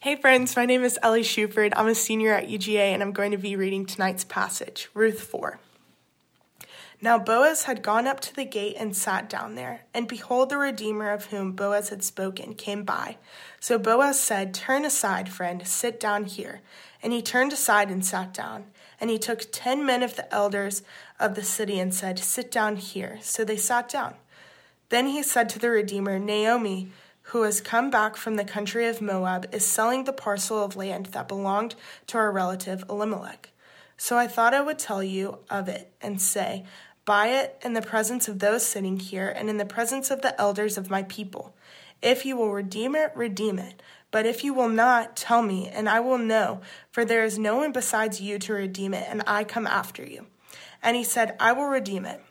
Hey friends, my name is Ellie Shuford. I'm a senior at UGA and I'm going to be reading tonight's passage, Ruth 4. Now Boaz had gone up to the gate and sat down there, and behold, the Redeemer of whom Boaz had spoken came by. So Boaz said, Turn aside, friend, sit down here. And he turned aside and sat down. And he took ten men of the elders of the city and said, Sit down here. So they sat down. Then he said to the Redeemer, Naomi, who has come back from the country of Moab, is selling the parcel of land that belonged to our relative Elimelech. So I thought I would tell you of it and say, Buy it in the presence of those sitting here and in the presence of the elders of my people. If you will redeem it, redeem it. But if you will not, tell me, and I will know, for there is no one besides you to redeem it, and I come after you. And he said, I will redeem it.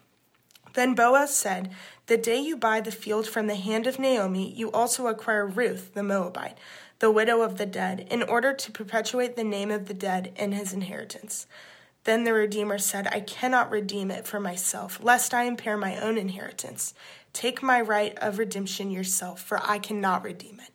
Then Boaz said, The day you buy the field from the hand of Naomi, you also acquire Ruth the Moabite, the widow of the dead, in order to perpetuate the name of the dead in his inheritance. Then the Redeemer said, I cannot redeem it for myself, lest I impair my own inheritance. Take my right of redemption yourself, for I cannot redeem it.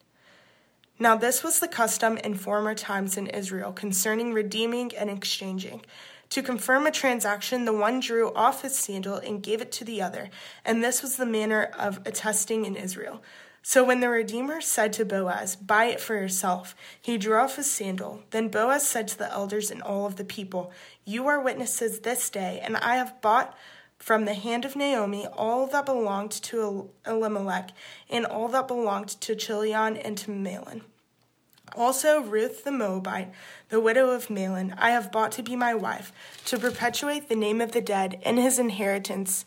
Now, this was the custom in former times in Israel concerning redeeming and exchanging. To confirm a transaction, the one drew off his sandal and gave it to the other, and this was the manner of attesting in Israel. So when the Redeemer said to Boaz, Buy it for yourself, he drew off his sandal. Then Boaz said to the elders and all of the people, You are witnesses this day, and I have bought from the hand of Naomi all that belonged to Elimelech, and all that belonged to Chilion and to Mahlon. Also, Ruth the Moabite, the widow of Mahlon, I have bought to be my wife, to perpetuate the name of the dead in his inheritance,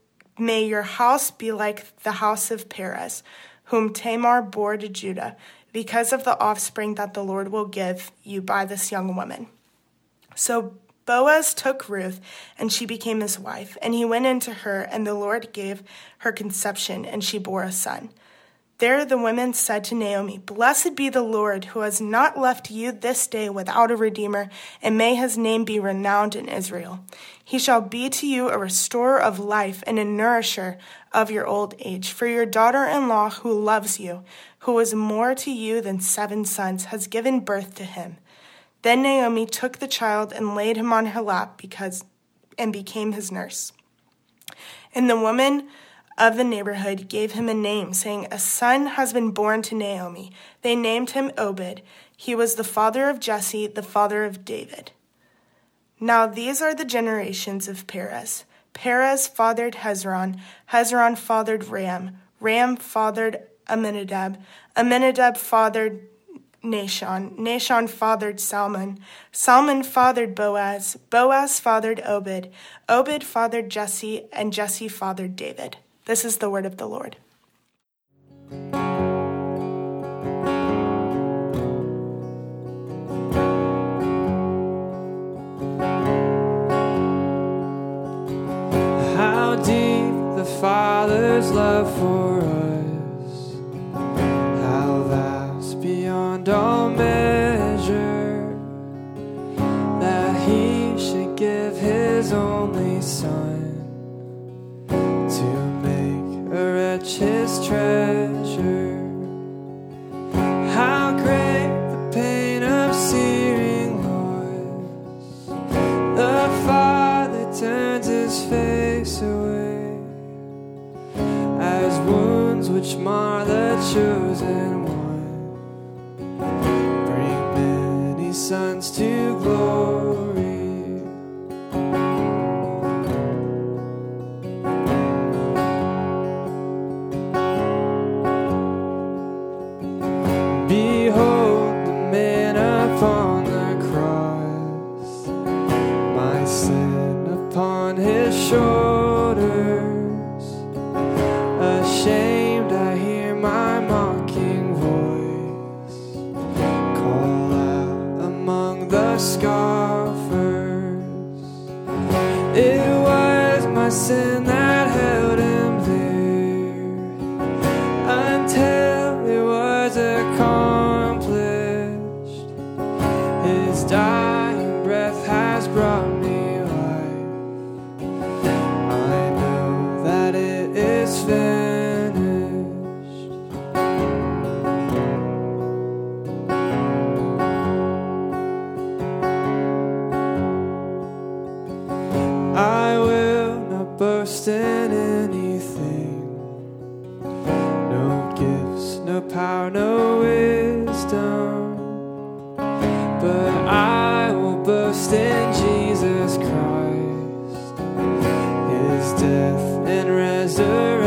may your house be like the house of Perez, whom Tamar bore to Judah, because of the offspring that the Lord will give you by this young woman. So Boaz took Ruth, and she became his wife, and he went into her, and the Lord gave her conception, and she bore a son. There the women said to Naomi, Blessed be the Lord, who has not left you this day without a redeemer, and may his name be renowned in Israel. He shall be to you a restorer of life and a nourisher of your old age. For your daughter in law, who loves you, who is more to you than seven sons, has given birth to him. Then Naomi took the child and laid him on her lap because and became his nurse. And the woman of the neighborhood gave him a name, saying, A son has been born to Naomi. They named him Obed. He was the father of Jesse, the father of David. Now these are the generations of Perez. Perez fathered Hezron. Hezron fathered Ram. Ram fathered Amminadab. Amminadab fathered Nahshon. Nahshon fathered Salmon. Salmon fathered Boaz. Boaz fathered Obed. Obed fathered Jesse, and Jesse fathered David. This is the word of the Lord. How deep the Father's love for us, how vast beyond all measure, that He should give His only His treasure. How great the pain of searing loss! The Father turns his face away as wounds which mar the chosen and resurrection.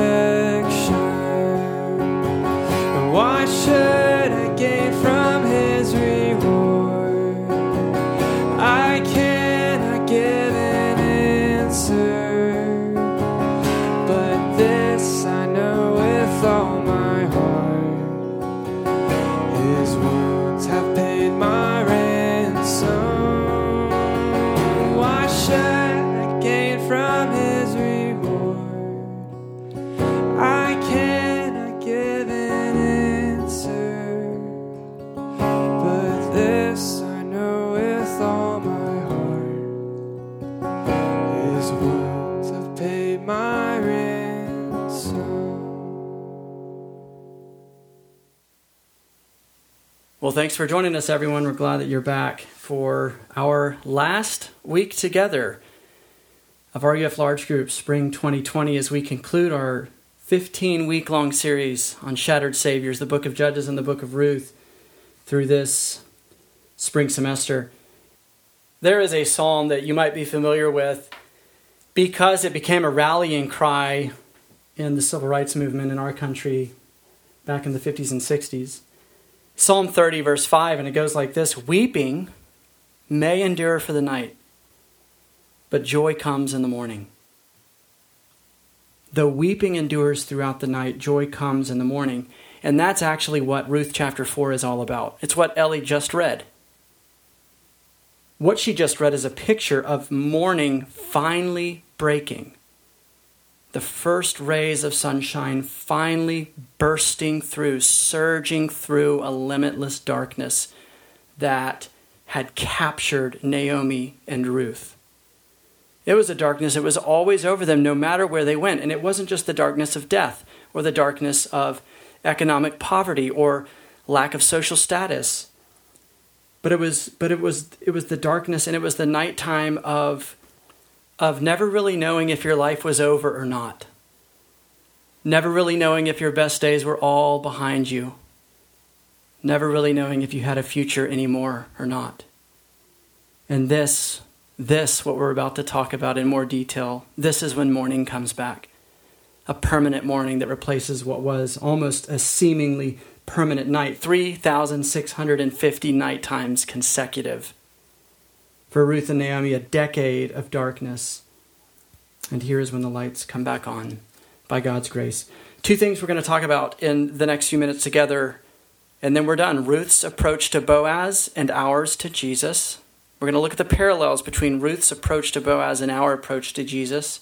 Thanks for joining us, everyone. We're glad that you're back for our last week together of RUF Large Group Spring 2020 as we conclude our 15 week long series on Shattered Saviors, the book of Judges and the book of Ruth, through this spring semester. There is a psalm that you might be familiar with because it became a rallying cry in the civil rights movement in our country back in the 50s and 60s. Psalm 30, verse 5, and it goes like this Weeping may endure for the night, but joy comes in the morning. Though weeping endures throughout the night, joy comes in the morning. And that's actually what Ruth chapter 4 is all about. It's what Ellie just read. What she just read is a picture of morning finally breaking. The first rays of sunshine finally bursting through, surging through a limitless darkness that had captured Naomi and Ruth. It was a darkness that was always over them no matter where they went. And it wasn't just the darkness of death or the darkness of economic poverty or lack of social status. But it was but it was it was the darkness and it was the nighttime of of never really knowing if your life was over or not. Never really knowing if your best days were all behind you. Never really knowing if you had a future anymore or not. And this this, what we're about to talk about in more detail, this is when morning comes back. A permanent morning that replaces what was almost a seemingly permanent night 3,650 night times consecutive. For Ruth and Naomi, a decade of darkness. And here is when the lights come back on by God's grace. Two things we're going to talk about in the next few minutes together, and then we're done. Ruth's approach to Boaz and ours to Jesus. We're going to look at the parallels between Ruth's approach to Boaz and our approach to Jesus.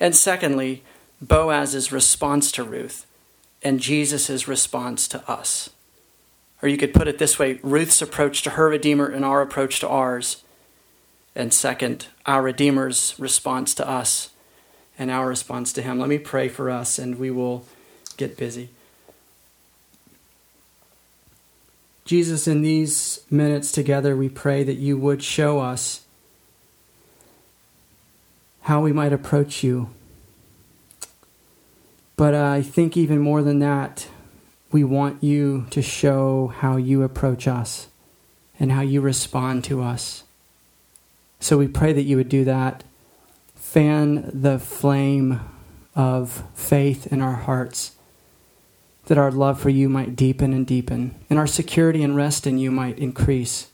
And secondly, Boaz's response to Ruth and Jesus' response to us. Or you could put it this way Ruth's approach to her Redeemer and our approach to ours. And second, our Redeemer's response to us and our response to him. Let me pray for us and we will get busy. Jesus, in these minutes together, we pray that you would show us how we might approach you. But I think even more than that, we want you to show how you approach us and how you respond to us. So we pray that you would do that. Fan the flame of faith in our hearts, that our love for you might deepen and deepen, and our security and rest in you might increase.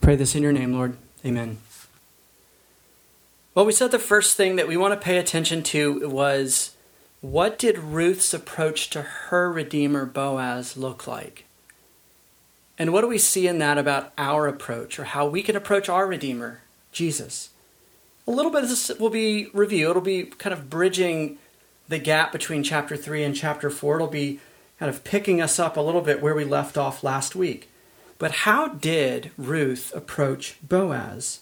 Pray this in your name, Lord. Amen. Well, we said the first thing that we want to pay attention to was what did Ruth's approach to her Redeemer Boaz look like? And what do we see in that about our approach or how we can approach our Redeemer, Jesus? A little bit of this will be review. It'll be kind of bridging the gap between chapter 3 and chapter 4. It'll be kind of picking us up a little bit where we left off last week. But how did Ruth approach Boaz?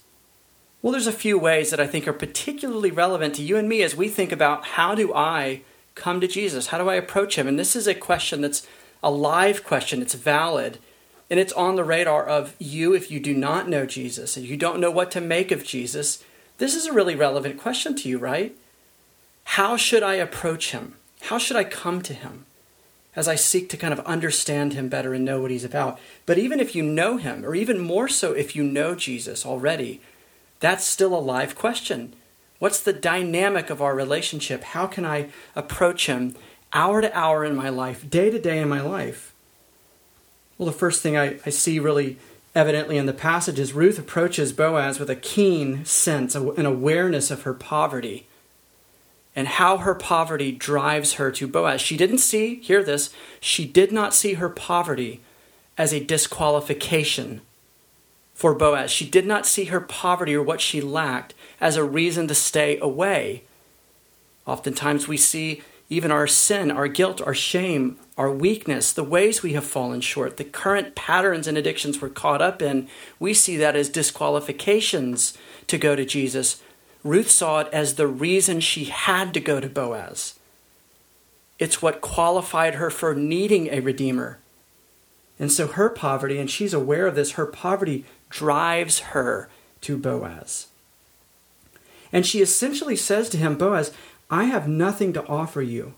Well, there's a few ways that I think are particularly relevant to you and me as we think about how do I come to Jesus? How do I approach him? And this is a question that's a live question, it's valid and it's on the radar of you if you do not know Jesus and you don't know what to make of Jesus. This is a really relevant question to you, right? How should I approach him? How should I come to him as I seek to kind of understand him better and know what he's about? But even if you know him, or even more so if you know Jesus already, that's still a live question. What's the dynamic of our relationship? How can I approach him hour to hour in my life, day to day in my life? Well, the first thing I, I see really evidently in the passage is Ruth approaches Boaz with a keen sense, an awareness of her poverty and how her poverty drives her to Boaz. She didn't see, hear this, she did not see her poverty as a disqualification for Boaz. She did not see her poverty or what she lacked as a reason to stay away. Oftentimes we see even our sin, our guilt, our shame, our weakness, the ways we have fallen short, the current patterns and addictions we're caught up in, we see that as disqualifications to go to Jesus. Ruth saw it as the reason she had to go to Boaz. It's what qualified her for needing a redeemer. And so her poverty, and she's aware of this, her poverty drives her to Boaz. And she essentially says to him, Boaz, I have nothing to offer you.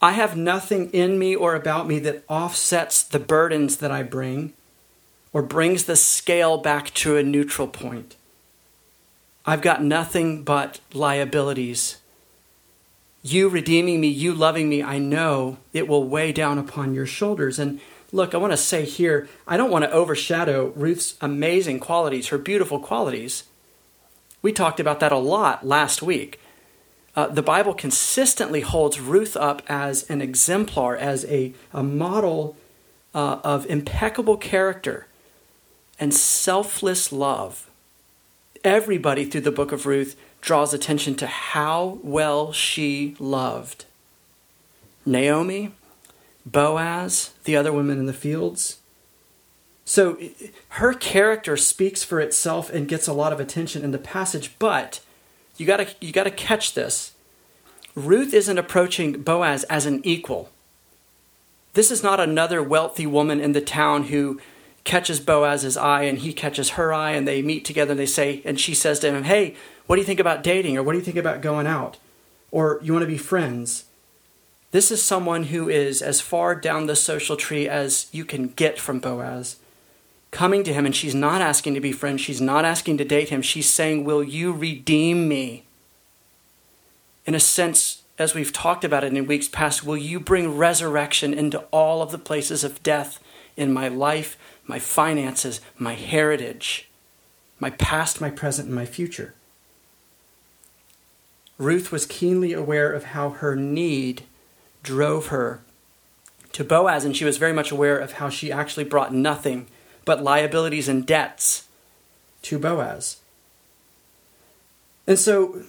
I have nothing in me or about me that offsets the burdens that I bring or brings the scale back to a neutral point. I've got nothing but liabilities. You redeeming me, you loving me, I know it will weigh down upon your shoulders. And look, I want to say here, I don't want to overshadow Ruth's amazing qualities, her beautiful qualities. We talked about that a lot last week uh, the Bible consistently holds Ruth up as an exemplar, as a, a model uh, of impeccable character and selfless love. Everybody through the book of Ruth draws attention to how well she loved. Naomi, Boaz, the other women in the fields. So her character speaks for itself and gets a lot of attention in the passage, but you gotta you gotta catch this. Ruth isn't approaching Boaz as an equal. This is not another wealthy woman in the town who catches Boaz's eye and he catches her eye and they meet together and they say and she says to him, "Hey, what do you think about dating or what do you think about going out? Or you want to be friends?" This is someone who is as far down the social tree as you can get from Boaz coming to him and she's not asking to be friends. She's not asking to date him. She's saying, Will you redeem me? In a sense, as we've talked about it in weeks past, will you bring resurrection into all of the places of death in my life, my finances, my heritage, my past, my present, and my future? Ruth was keenly aware of how her need drove her to Boaz, and she was very much aware of how she actually brought nothing but liabilities and debts to Boaz. And so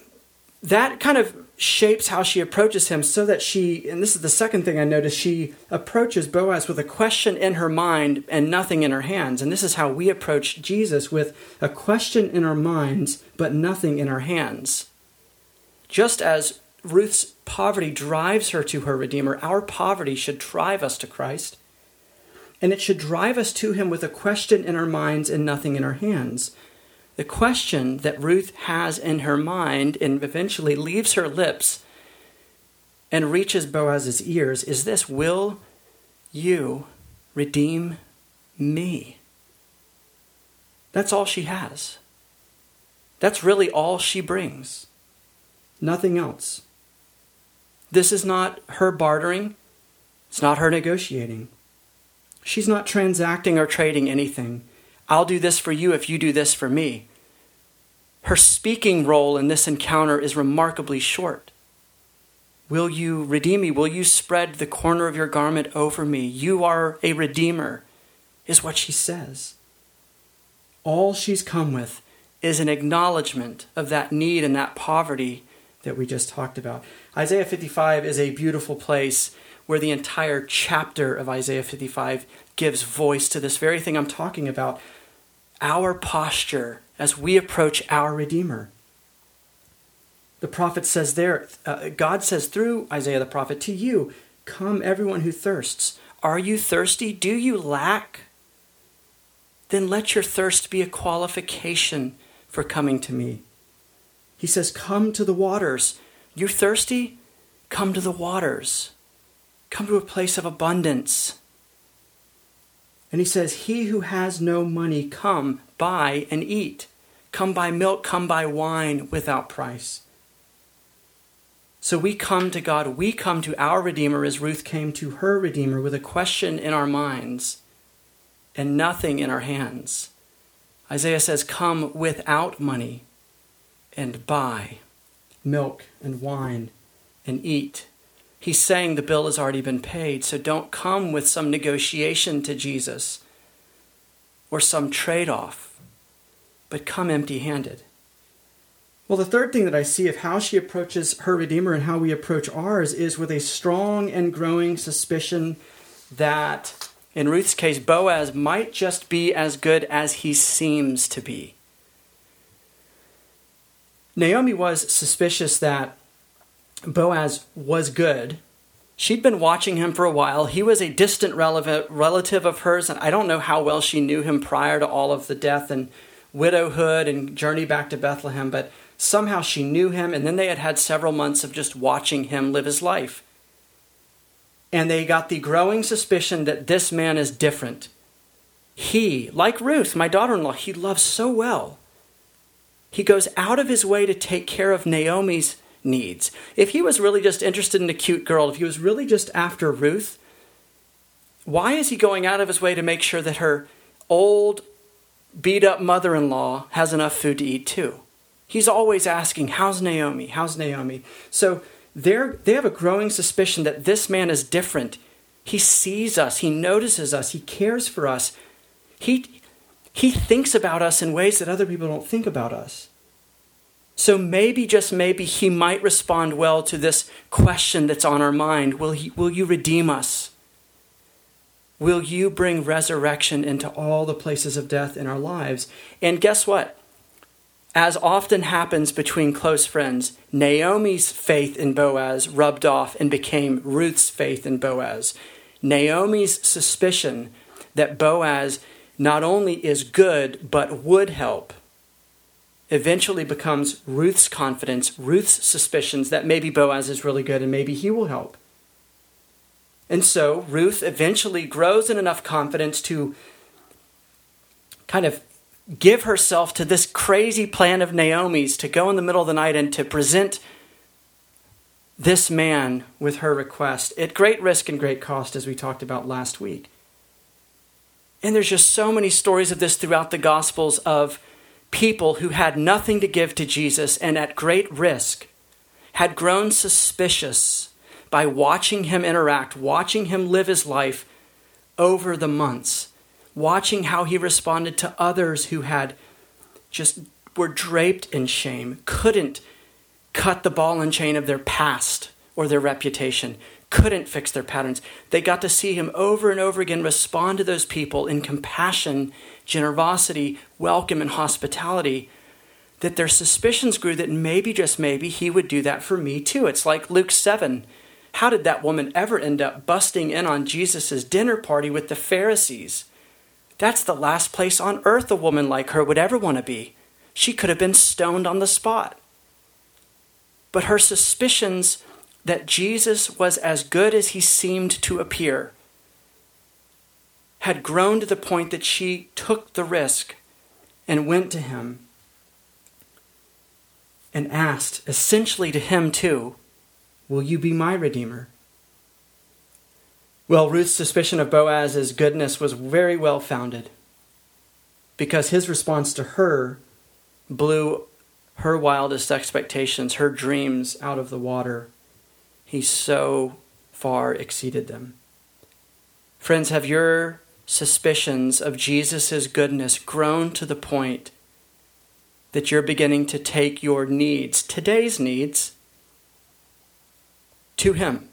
that kind of shapes how she approaches him so that she, and this is the second thing I noticed, she approaches Boaz with a question in her mind and nothing in her hands. And this is how we approach Jesus with a question in our minds but nothing in our hands. Just as Ruth's poverty drives her to her Redeemer, our poverty should drive us to Christ and it should drive us to him with a question in our minds and nothing in our hands. The question that Ruth has in her mind and eventually leaves her lips and reaches Boaz's ears is this Will you redeem me? That's all she has. That's really all she brings. Nothing else. This is not her bartering. It's not her negotiating. She's not transacting or trading anything. I'll do this for you if you do this for me. Her speaking role in this encounter is remarkably short. Will you redeem me? Will you spread the corner of your garment over me? You are a redeemer, is what she says. All she's come with is an acknowledgement of that need and that poverty that we just talked about. Isaiah 55 is a beautiful place where the entire chapter of Isaiah 55 gives voice to this very thing I'm talking about our posture as we approach our Redeemer. The prophet says there, uh, God says through Isaiah the prophet, to you, come everyone who thirsts. Are you thirsty? Do you lack? Then let your thirst be a qualification for coming to me. He says, Come to the waters. You thirsty? Come to the waters. Come to a place of abundance. And he says, He who has no money, come, buy and eat. Come buy milk, come buy wine without price. So we come to God, we come to our Redeemer as Ruth came to her Redeemer with a question in our minds and nothing in our hands. Isaiah says, Come without money and buy milk and wine and eat. He's saying the bill has already been paid, so don't come with some negotiation to Jesus or some trade off, but come empty handed. Well, the third thing that I see of how she approaches her Redeemer and how we approach ours is with a strong and growing suspicion that, in Ruth's case, Boaz might just be as good as he seems to be. Naomi was suspicious that Boaz was good. She'd been watching him for a while. He was a distant relative of hers, and I don't know how well she knew him prior to all of the death and widowhood and journey back to Bethlehem, but somehow she knew him, and then they had had several months of just watching him live his life. And they got the growing suspicion that this man is different. He, like Ruth, my daughter in law, he loves so well. He goes out of his way to take care of Naomi's needs. If he was really just interested in a cute girl, if he was really just after Ruth, why is he going out of his way to make sure that her old, beat up mother in law has enough food to eat too? He's always asking, How's Naomi? How's Naomi? So they're, they have a growing suspicion that this man is different. He sees us, he notices us, he cares for us. He, he thinks about us in ways that other people don't think about us. So maybe, just maybe, he might respond well to this question that's on our mind Will, he, will you redeem us? Will you bring resurrection into all the places of death in our lives? And guess what? As often happens between close friends, Naomi's faith in Boaz rubbed off and became Ruth's faith in Boaz. Naomi's suspicion that Boaz not only is good, but would help, eventually becomes Ruth's confidence, Ruth's suspicions that maybe Boaz is really good and maybe he will help. And so Ruth eventually grows in enough confidence to kind of give herself to this crazy plan of Naomi's to go in the middle of the night and to present this man with her request at great risk and great cost, as we talked about last week. And there's just so many stories of this throughout the Gospels of people who had nothing to give to Jesus and at great risk had grown suspicious by watching him interact, watching him live his life over the months, watching how he responded to others who had just were draped in shame, couldn't cut the ball and chain of their past or their reputation, couldn't fix their patterns. They got to see him over and over again respond to those people in compassion, generosity, welcome, and hospitality. That their suspicions grew that maybe, just maybe, he would do that for me too. It's like Luke 7. How did that woman ever end up busting in on Jesus' dinner party with the Pharisees? That's the last place on earth a woman like her would ever want to be. She could have been stoned on the spot. But her suspicions that Jesus was as good as he seemed to appear had grown to the point that she took the risk and went to him and asked, essentially to him too, Will you be my Redeemer? Well, Ruth's suspicion of Boaz's goodness was very well founded. because his response to her blew her wildest expectations, her dreams out of the water. He so far exceeded them. Friends, have your suspicions of Jesus' goodness grown to the point that you're beginning to take your needs, today's needs, to Him?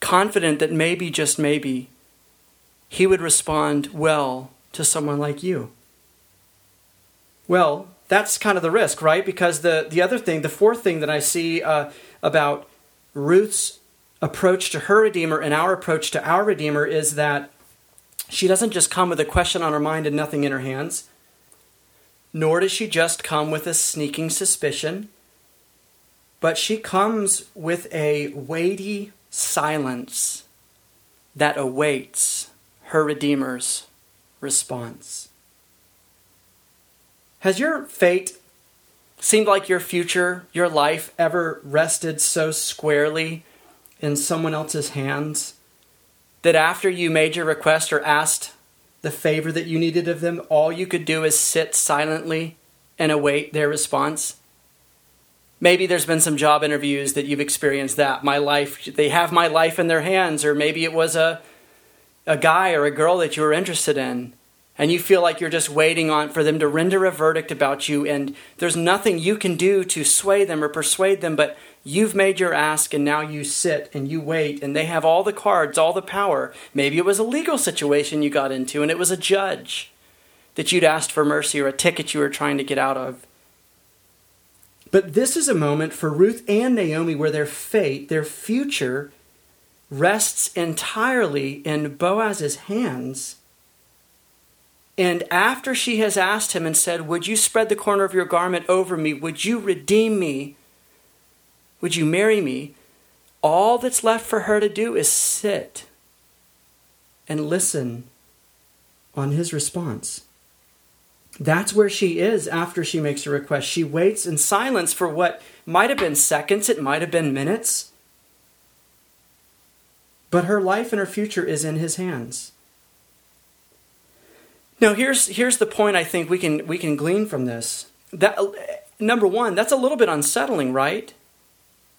Confident that maybe, just maybe, He would respond well to someone like you. Well, that's kind of the risk, right? Because the, the other thing, the fourth thing that I see uh, about Ruth's approach to her Redeemer and our approach to our Redeemer is that she doesn't just come with a question on her mind and nothing in her hands, nor does she just come with a sneaking suspicion, but she comes with a weighty silence that awaits her Redeemer's response. Has your fate seemed like your future, your life, ever rested so squarely in someone else's hands that after you made your request or asked the favor that you needed of them, all you could do is sit silently and await their response? Maybe there's been some job interviews that you've experienced that. My life, they have my life in their hands, or maybe it was a, a guy or a girl that you were interested in and you feel like you're just waiting on for them to render a verdict about you and there's nothing you can do to sway them or persuade them but you've made your ask and now you sit and you wait and they have all the cards all the power. Maybe it was a legal situation you got into and it was a judge that you'd asked for mercy or a ticket you were trying to get out of. But this is a moment for Ruth and Naomi where their fate their future rests entirely in Boaz's hands and after she has asked him and said, Would you spread the corner of your garment over me? Would you redeem me? Would you marry me? All that's left for her to do is sit and listen on his response. That's where she is after she makes a request. She waits in silence for what might have been seconds, it might have been minutes. But her life and her future is in his hands. Now here's here's the point I think we can we can glean from this. That number 1, that's a little bit unsettling, right?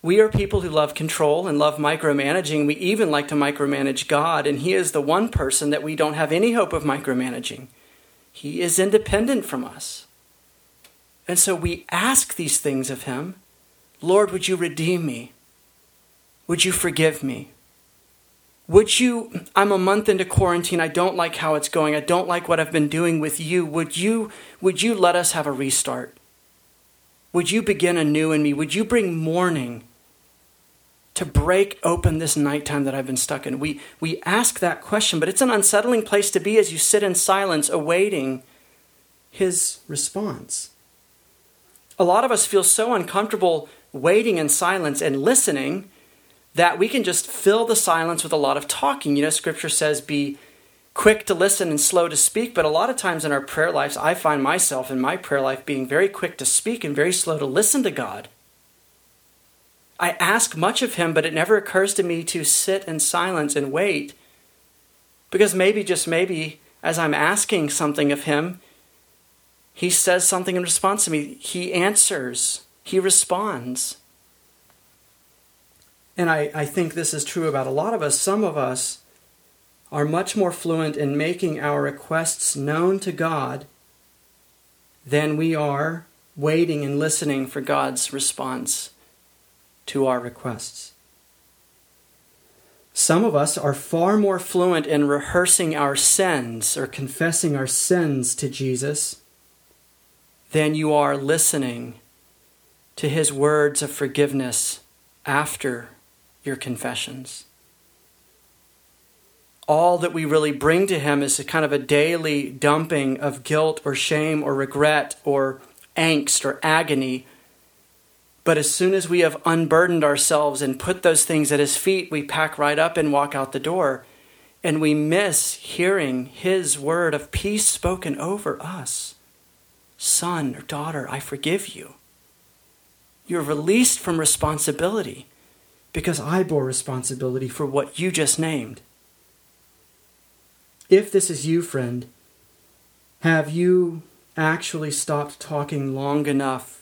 We are people who love control and love micromanaging. We even like to micromanage God, and He is the one person that we don't have any hope of micromanaging. He is independent from us. And so we ask these things of Him Lord, would you redeem me? Would you forgive me? Would you, I'm a month into quarantine. I don't like how it's going. I don't like what I've been doing with you. Would you, would you let us have a restart? Would you begin anew in me? Would you bring morning to break open this nighttime that I've been stuck in? We, we ask that question, but it's an unsettling place to be as you sit in silence awaiting his response. A lot of us feel so uncomfortable waiting in silence and listening that we can just fill the silence with a lot of talking. You know, scripture says be quick to listen and slow to speak, but a lot of times in our prayer lives, I find myself in my prayer life being very quick to speak and very slow to listen to God. I ask much of Him, but it never occurs to me to sit in silence and wait. Because maybe, just maybe, as I'm asking something of Him, He says something in response to me. He answers, He responds. And I, I think this is true about a lot of us. Some of us are much more fluent in making our requests known to God than we are waiting and listening for God's response to our requests. Some of us are far more fluent in rehearsing our sins or confessing our sins to Jesus than you are listening to his words of forgiveness after your confessions. All that we really bring to Him is a kind of a daily dumping of guilt or shame or regret or angst or agony. But as soon as we have unburdened ourselves and put those things at His feet, we pack right up and walk out the door. And we miss hearing His word of peace spoken over us. Son or daughter, I forgive you. You're released from responsibility because I bore responsibility for what you just named. If this is you, friend, Have you actually stopped talking long enough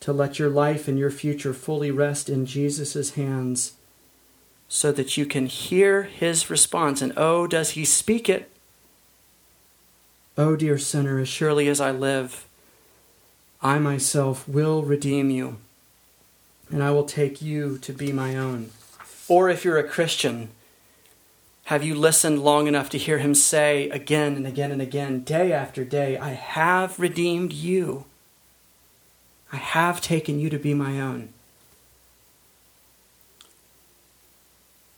to let your life and your future fully rest in Jesus' hands so that you can hear his response? And oh, does he speak it? Oh, dear sinner, as surely as I live, I myself will redeem you, and I will take you to be my own. Or if you're a Christian, have you listened long enough to hear him say again and again and again, day after day, I have redeemed you? I have taken you to be my own.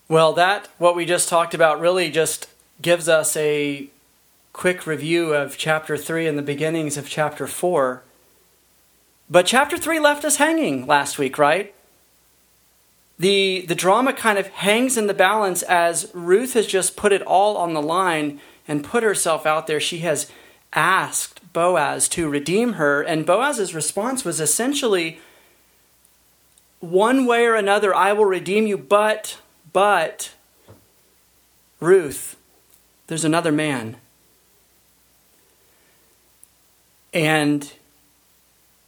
Well, that, what we just talked about, really just gives us a quick review of chapter 3 and the beginnings of chapter 4. But chapter 3 left us hanging last week, right? the the drama kind of hangs in the balance as Ruth has just put it all on the line and put herself out there. She has asked Boaz to redeem her, and Boaz's response was essentially one way or another I will redeem you, but but Ruth, there's another man. And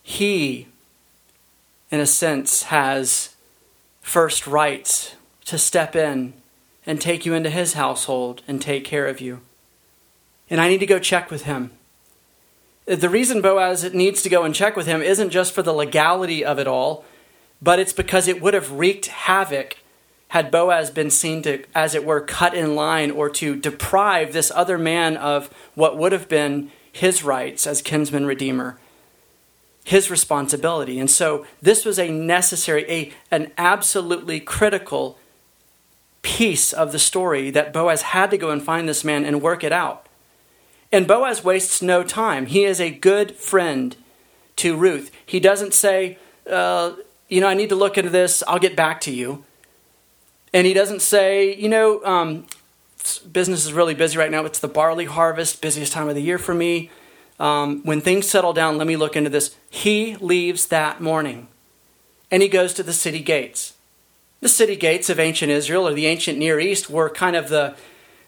he, in a sense, has first rights to step in and take you into his household and take care of you. And I need to go check with him. The reason Boaz needs to go and check with him isn't just for the legality of it all, but it's because it would have wreaked havoc had Boaz been seen to, as it were, cut in line or to deprive this other man of what would have been his rights as kinsman redeemer his responsibility. And so this was a necessary, a, an absolutely critical piece of the story that Boaz had to go and find this man and work it out. And Boaz wastes no time. He is a good friend to Ruth. He doesn't say, uh, you know, I need to look into this, I'll get back to you. And he doesn't say, you know, um, business is really busy right now. It's the barley harvest, busiest time of the year for me um, when things settle down, let me look into this. He leaves that morning and he goes to the city gates. The city gates of ancient Israel or the ancient Near East were kind of the,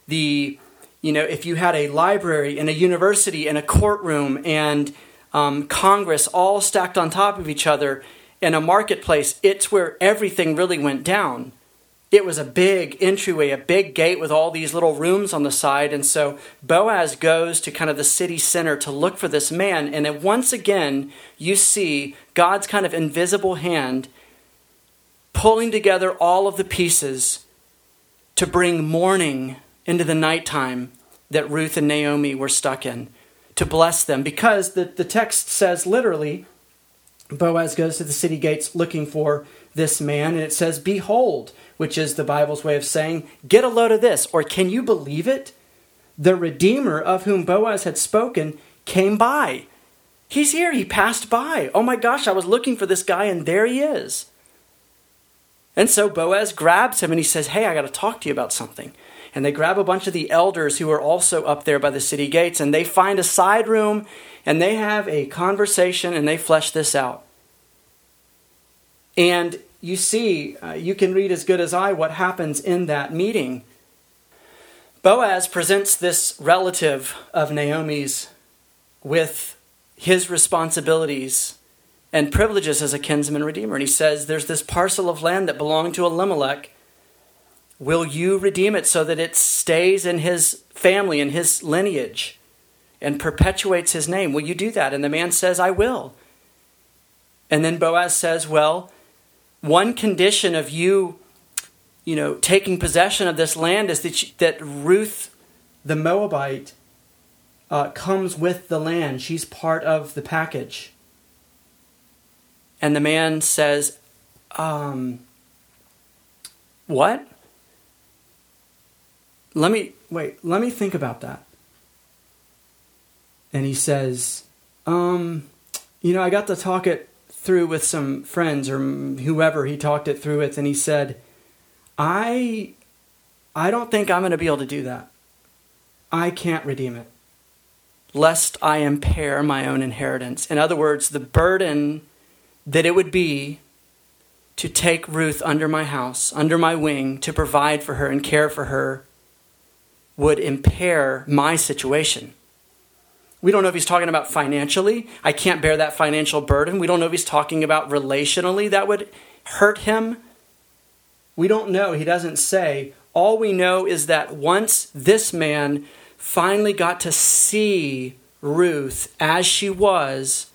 the you know, if you had a library and a university and a courtroom and um, Congress all stacked on top of each other in a marketplace, it's where everything really went down it was a big entryway, a big gate with all these little rooms on the side. And so Boaz goes to kind of the city center to look for this man. And then once again, you see God's kind of invisible hand pulling together all of the pieces to bring morning into the nighttime that Ruth and Naomi were stuck in, to bless them. Because the, the text says literally, Boaz goes to the city gates looking for this man, and it says, Behold, which is the Bible's way of saying, Get a load of this. Or can you believe it? The Redeemer of whom Boaz had spoken came by. He's here. He passed by. Oh my gosh, I was looking for this guy, and there he is. And so Boaz grabs him and he says, Hey, I got to talk to you about something. And they grab a bunch of the elders who are also up there by the city gates, and they find a side room and they have a conversation and they flesh this out. And you see, uh, you can read as good as I what happens in that meeting. Boaz presents this relative of Naomi's with his responsibilities and privileges as a kinsman redeemer. And he says, There's this parcel of land that belonged to Elimelech. Will you redeem it so that it stays in his family and his lineage and perpetuates his name? Will you do that? And the man says, I will. And then Boaz says, Well, one condition of you, you know, taking possession of this land is that, you, that Ruth, the Moabite, uh, comes with the land. She's part of the package. And the man says, um, What? Let me, wait, let me think about that. And he says, um, You know, I got to talk it through with some friends or whoever he talked it through with, and he said, I, I don't think I'm going to be able to do that. I can't redeem it, lest I impair my own inheritance. In other words, the burden that it would be to take Ruth under my house, under my wing, to provide for her and care for her would impair my situation. We don't know if he's talking about financially. I can't bear that financial burden. We don't know if he's talking about relationally that would hurt him. We don't know. He doesn't say. All we know is that once this man finally got to see Ruth as she was,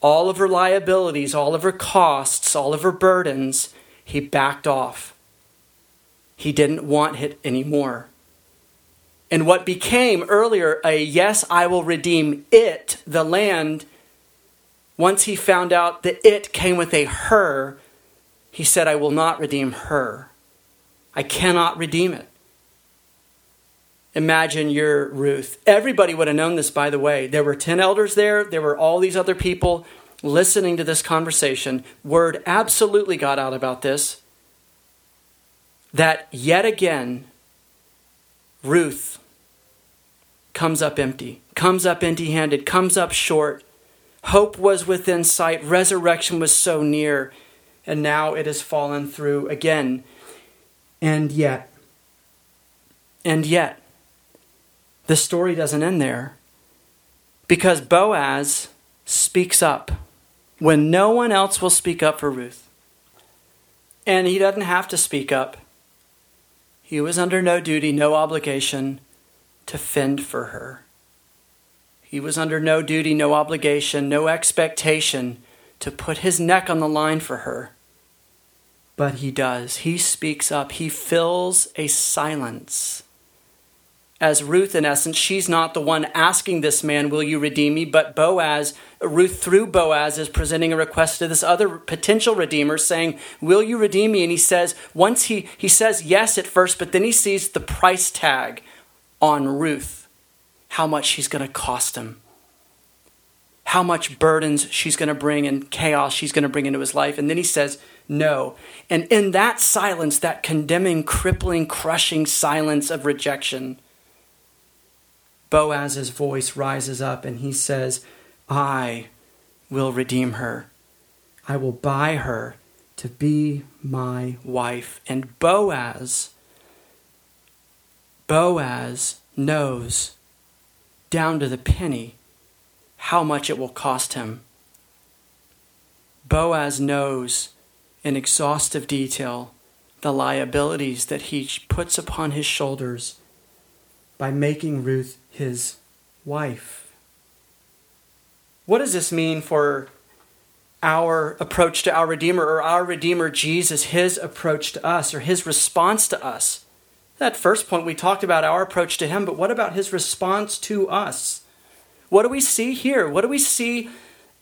all of her liabilities, all of her costs, all of her burdens, he backed off. He didn't want it anymore. And what became earlier a yes, I will redeem it, the land, once he found out that it came with a her, he said, I will not redeem her. I cannot redeem it. Imagine you're Ruth. Everybody would have known this, by the way. There were 10 elders there, there were all these other people listening to this conversation. Word absolutely got out about this. That yet again, Ruth comes up empty, comes up empty handed, comes up short. Hope was within sight, resurrection was so near, and now it has fallen through again. And yet, and yet, the story doesn't end there because Boaz speaks up when no one else will speak up for Ruth. And he doesn't have to speak up. He was under no duty, no obligation to fend for her. He was under no duty, no obligation, no expectation to put his neck on the line for her. But he does. He speaks up. He fills a silence. As Ruth, in essence, she's not the one asking this man, Will you redeem me? But Boaz, Ruth, through Boaz, is presenting a request to this other potential redeemer, saying, Will you redeem me? And he says, Once he, he says yes at first, but then he sees the price tag on Ruth, how much she's going to cost him, how much burdens she's going to bring and chaos she's going to bring into his life. And then he says, no. And in that silence, that condemning, crippling, crushing silence of rejection, Boaz's voice rises up and he says, I will redeem her. I will buy her to be my wife. And Boaz Boaz knows down to the penny how much it will cost him. Boaz knows in exhaustive detail the liabilities that he puts upon his shoulders by making Ruth his wife. What does this mean for our approach to our Redeemer or our Redeemer Jesus, his approach to us or his response to us? That first point, we talked about our approach to him, but what about his response to us? What do we see here? What do we see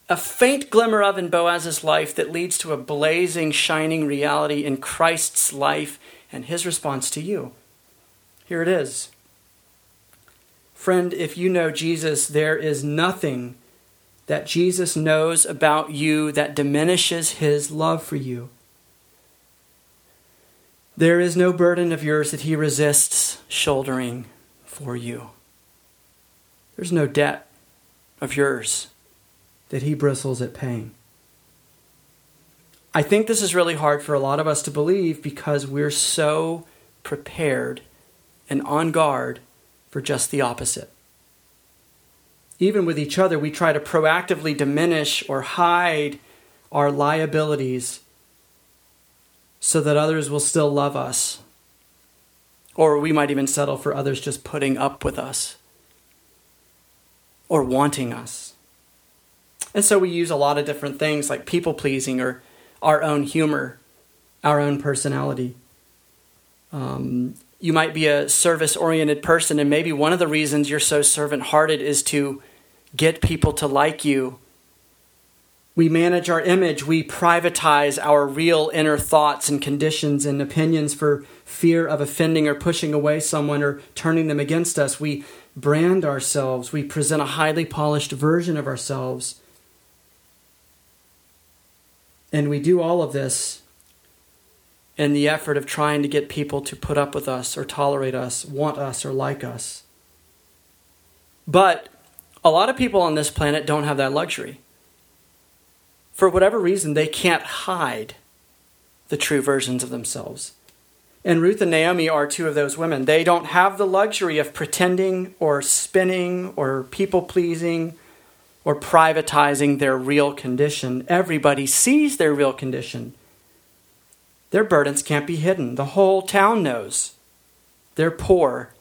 a faint glimmer of in Boaz's life that leads to a blazing, shining reality in Christ's life and his response to you? Here it is. Friend, if you know Jesus, there is nothing that Jesus knows about you that diminishes his love for you. There is no burden of yours that he resists shouldering for you. There's no debt of yours that he bristles at paying. I think this is really hard for a lot of us to believe because we're so prepared and on guard for just the opposite. Even with each other, we try to proactively diminish or hide our liabilities so that others will still love us. Or we might even settle for others just putting up with us or wanting us. And so we use a lot of different things like people pleasing or our own humor, our own personality. Um, you might be a service oriented person, and maybe one of the reasons you're so servant hearted is to get people to like you we manage our image. We privatize our real inner thoughts and conditions and opinions for fear of offending or pushing away someone or turning them against us. We brand ourselves. We present a highly polished version of ourselves. And we do all of this in the effort of trying to get people to put up with us or tolerate us, want us or like us. But a lot of people on this planet don't have that luxury for whatever reason, they can't hide the true versions of themselves. And Ruth and Naomi are two of those women. They don't have the luxury of pretending or spinning or people pleasing or privatizing their real condition. Everybody sees their real condition. Their burdens can't be hidden. The whole town knows. They're poor,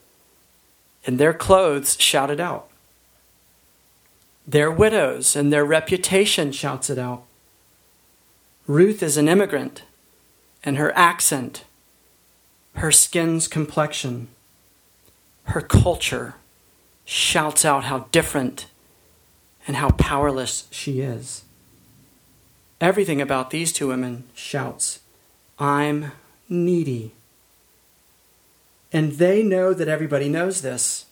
and their clothes shout it out. They're widows, and their reputation shouts it out. Ruth is an immigrant, and her accent, her skin's complexion, her culture shouts out how different and how powerless she is. Everything about these two women shouts, I'm needy. And they know that everybody knows this.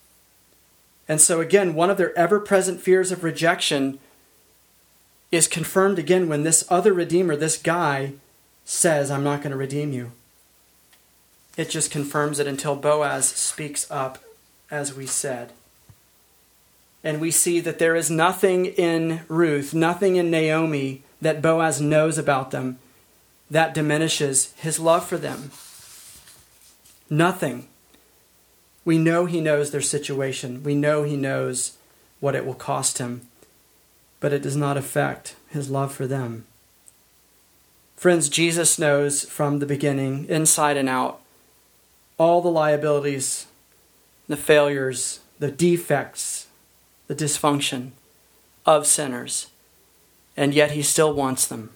And so, again, one of their ever present fears of rejection is confirmed again when this other Redeemer, this guy, says, I'm not going to redeem you. It just confirms it until Boaz speaks up, as we said. And we see that there is nothing in Ruth, nothing in Naomi that Boaz knows about them that diminishes his love for them. Nothing. We know he knows their situation. We know he knows what it will cost him. But it does not affect his love for them. Friends, Jesus knows from the beginning, inside and out, all the liabilities, the failures, the defects, the dysfunction of sinners, and yet he still wants them.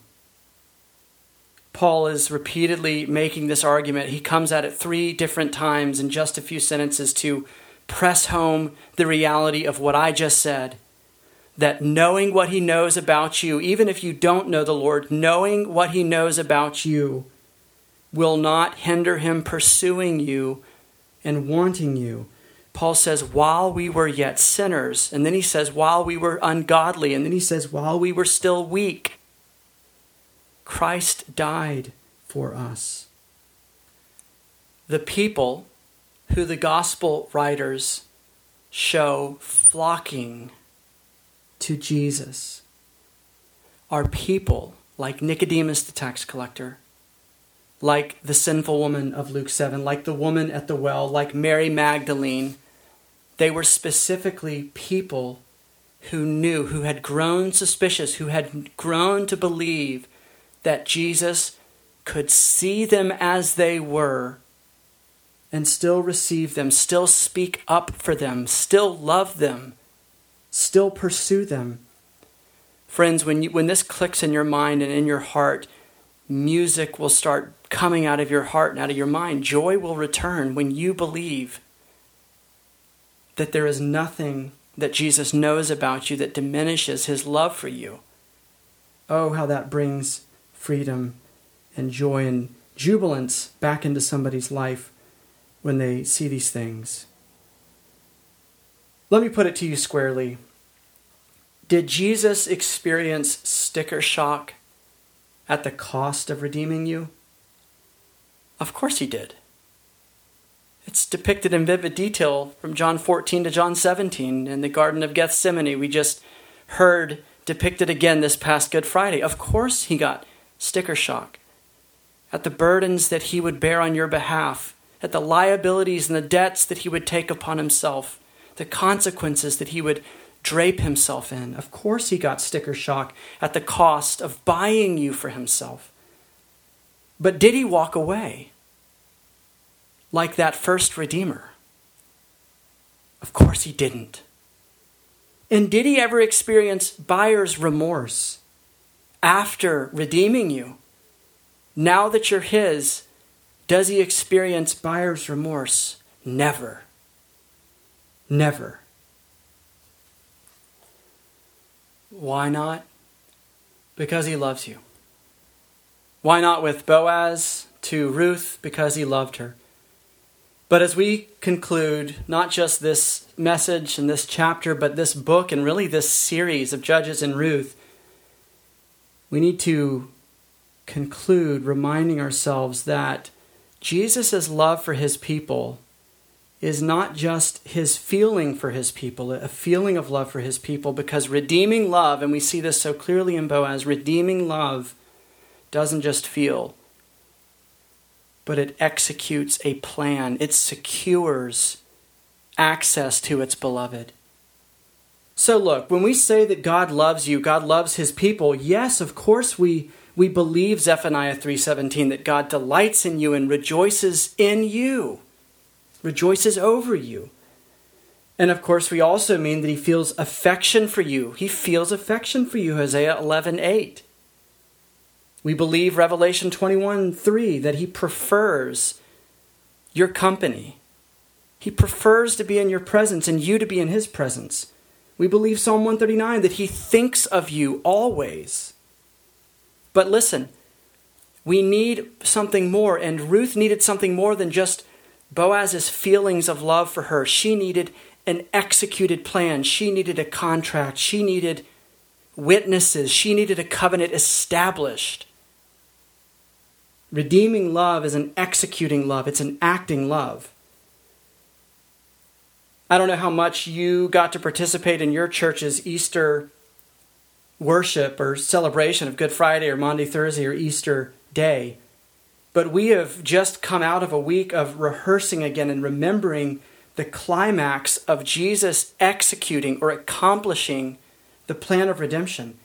Paul is repeatedly making this argument. He comes at it three different times in just a few sentences to press home the reality of what I just said. That knowing what he knows about you, even if you don't know the Lord, knowing what he knows about you will not hinder him pursuing you and wanting you. Paul says, while we were yet sinners, and then he says, while we were ungodly, and then he says, while we were still weak, Christ died for us. The people who the gospel writers show flocking to Jesus. Are people like Nicodemus the tax collector, like the sinful woman of Luke 7, like the woman at the well, like Mary Magdalene, they were specifically people who knew, who had grown suspicious, who had grown to believe that Jesus could see them as they were and still receive them, still speak up for them, still love them, still pursue them. Friends, when, you, when this clicks in your mind and in your heart, music will start coming out of your heart and out of your mind. Joy will return when you believe that there is nothing that Jesus knows about you that diminishes his love for you. Oh, how that brings freedom and joy and jubilance back into somebody's life when they see these things. Let me put it to you squarely. Did Jesus experience sticker shock at the cost of redeeming you? Of course he did. It's depicted in vivid detail from John 14 to John 17 in the Garden of Gethsemane. We just heard depicted again this past Good Friday. Of course, he got sticker shock at the burdens that he would bear on your behalf, at the liabilities and the debts that he would take upon himself, the consequences that he would drape himself in. Of course, he got sticker shock at the cost of buying you for himself. But did he walk away? like that first Redeemer? Of course he didn't. And did he ever experience buyer's remorse after redeeming you? Now that you're his, does he experience buyer's remorse? Never. Never. Why not? Because he loves you. Why not with Boaz to Ruth? Because he loved her. But as we conclude not just this message and this chapter, but this book and really this series of Judges and Ruth, we need to conclude reminding ourselves that Jesus' love for his people is not just his feeling for his people, a feeling of love for his people, because redeeming love, and we see this so clearly in Boaz, redeeming love doesn't just feel, but it executes a plan. It secures access to its beloved. So, look, when we say that God loves you, God loves his people, yes, of course we, we believe Zephaniah 3:17 that God delights in you and rejoices in you, rejoices over you. And of course, we also mean that he feels affection for you. He feels affection for you, Hosea 11:8. We believe Revelation 21 3 that he prefers your company. He prefers to be in your presence and you to be in his presence. We believe Psalm 139 that he thinks of you always. But listen, we need something more, and Ruth needed something more than just Boaz's feelings of love for her. She needed an executed plan, she needed a contract, she needed witnesses, she needed a covenant established. Redeeming love is an executing love, it's an acting love. I don't know how much you got to participate in your church's Easter worship or celebration of Good Friday or Maundy, Thursday or Easter Day, but we have just come out of a week of rehearsing again and remembering the climax of Jesus executing or accomplishing the plan of redemption.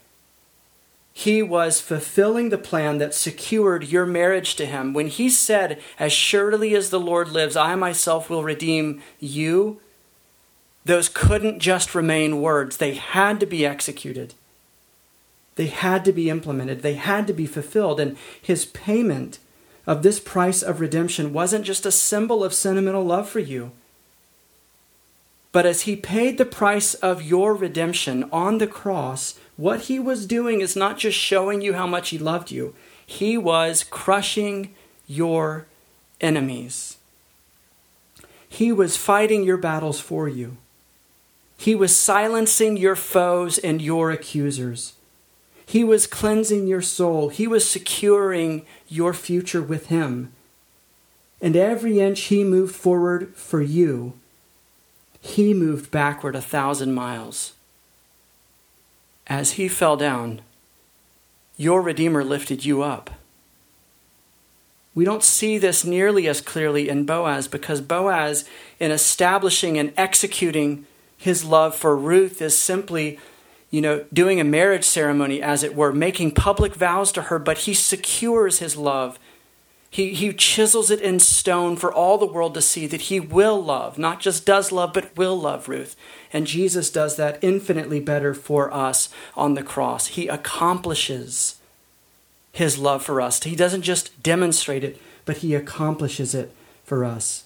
He was fulfilling the plan that secured your marriage to Him. When He said, As surely as the Lord lives, I myself will redeem you, those couldn't just remain words, they had to be executed. They had to be implemented, they had to be fulfilled. And His payment of this price of redemption wasn't just a symbol of sentimental love for you. But as he paid the price of your redemption on the cross, what he was doing is not just showing you how much he loved you, he was crushing your enemies. He was fighting your battles for you. He was silencing your foes and your accusers. He was cleansing your soul. He was securing your future with Him. And every inch He moved forward for you, He moved backward a thousand miles. As He fell down, your Redeemer lifted you up. We don't see this nearly as clearly in Boaz because Boaz, in establishing and executing his love for Ruth, is simply you know, doing a marriage ceremony, as it were, making public vows to her, but he secures his love. He, he chisels it in stone for all the world to see that he will love, not just does love, but will love Ruth. And Jesus does that infinitely better for us on the cross. He accomplishes his love for us. He doesn't just demonstrate it, but he accomplishes it for us.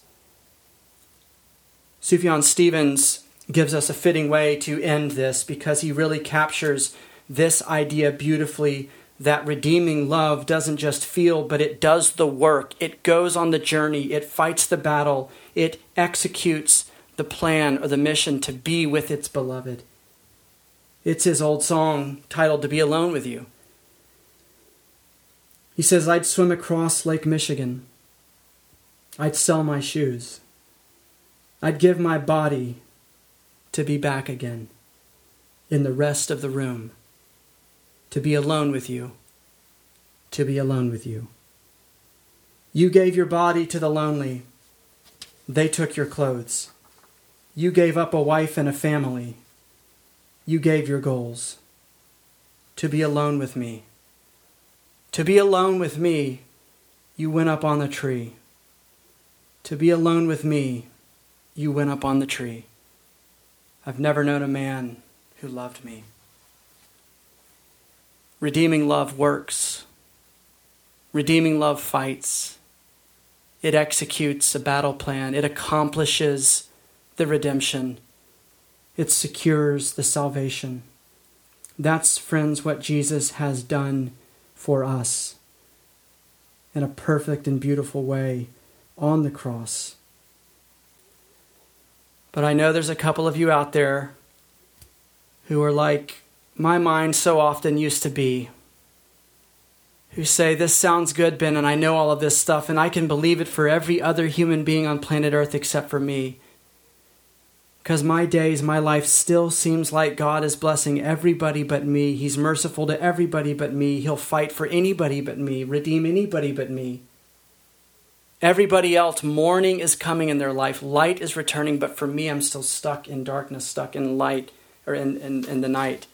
Sufjan Stevens gives us a fitting way to end this because he really captures this idea beautifully that redeeming love doesn't just feel, but it does the work. It goes on the journey, it fights the battle, it executes the plan or the mission to be with its beloved. It's his old song titled To Be Alone with You. He says, I'd swim across Lake Michigan. I'd sell my shoes. I'd give my body to be back again in the rest of the room, to be alone with you, to be alone with you. You gave your body to the lonely, they took your clothes. You gave up a wife and a family, you gave your goals. To be alone with me. To be alone with me, you went up on the tree. To be alone with me, you went up on the tree. I've never known a man who loved me. Redeeming love works. Redeeming love fights. It executes a battle plan. It accomplishes the redemption. It secures the salvation. That's, friends, what Jesus has done for us in a perfect and beautiful way on the cross. But I know there's a couple of you out there who are like my mind so often used to be, who say, This sounds good, Ben, and I know all of this stuff, and I can believe it for every other human being on planet Earth except for me. Because my days, my life still seems like God is blessing everybody but me. He's merciful to everybody but me. He'll fight for anybody but me, redeem anybody but me. Everybody else, morning is coming in their life, light is returning, but for me, I'm still stuck in darkness, stuck in light, or in, in, in the night.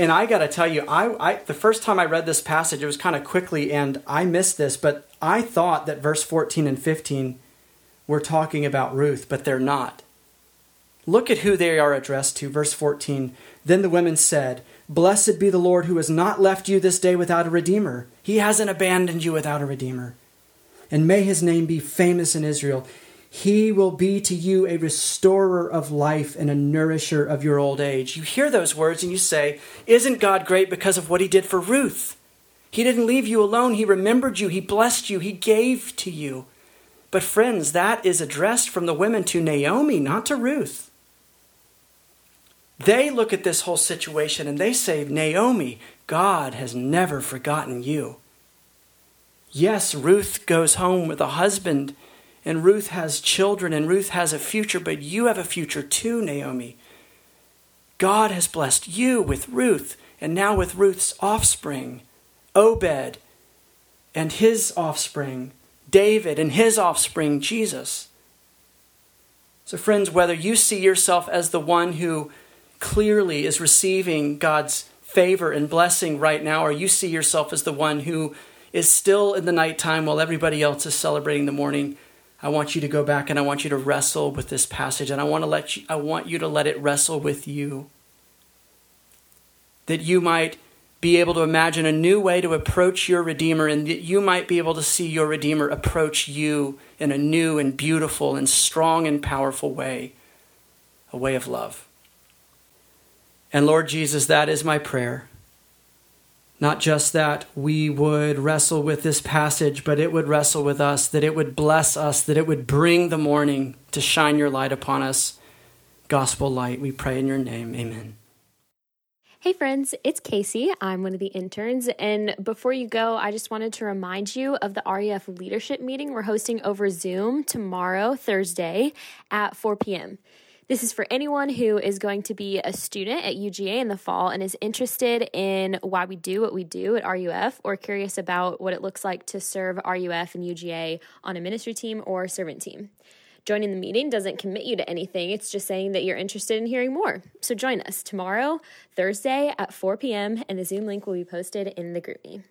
And I got to tell you, I, I the first time I read this passage, it was kind of quickly, and I missed this, but I thought that verse 14 and 15 were talking about Ruth, but they're not. Look at who they are addressed to. Verse 14 Then the women said, Blessed be the Lord who has not left you this day without a redeemer. He hasn't abandoned you without a redeemer. And may his name be famous in Israel. He will be to you a restorer of life and a nourisher of your old age. You hear those words and you say, Isn't God great because of what he did for Ruth? He didn't leave you alone. He remembered you. He blessed you. He gave to you. But, friends, that is addressed from the women to Naomi, not to Ruth. They look at this whole situation and they say, Naomi, God has never forgotten you. Yes, Ruth goes home with a husband, and Ruth has children, and Ruth has a future, but you have a future too, Naomi. God has blessed you with Ruth, and now with Ruth's offspring, Obed, and his offspring, David, and his offspring, Jesus. So, friends, whether you see yourself as the one who clearly is receiving God's favor and blessing right now, or you see yourself as the one who is still in the nighttime while everybody else is celebrating the morning, I want you to go back and I want you to wrestle with this passage and I want to let you I want you to let it wrestle with you. That you might be able to imagine a new way to approach your redeemer and that you might be able to see your redeemer approach you in a new and beautiful and strong and powerful way, a way of love. And Lord Jesus, that is my prayer. Not just that we would wrestle with this passage, but it would wrestle with us, that it would bless us, that it would bring the morning to shine your light upon us. Gospel light, we pray in your name. Amen. Hey friends, it's Casey. I'm one of the interns. And before you go, I just wanted to remind you of the RUF leadership meeting we're hosting over Zoom tomorrow, Thursday at 4 p.m. This is for anyone who is going to be a student at UGA in the fall and is interested in why we do what we do at RUF or curious about what it looks like to serve RUF and UGA on a ministry team or servant team. Joining the meeting doesn't commit you to anything, it's just saying that you're interested in hearing more. So join us tomorrow, Thursday at 4 p.m., and the Zoom link will be posted in the GroupMe.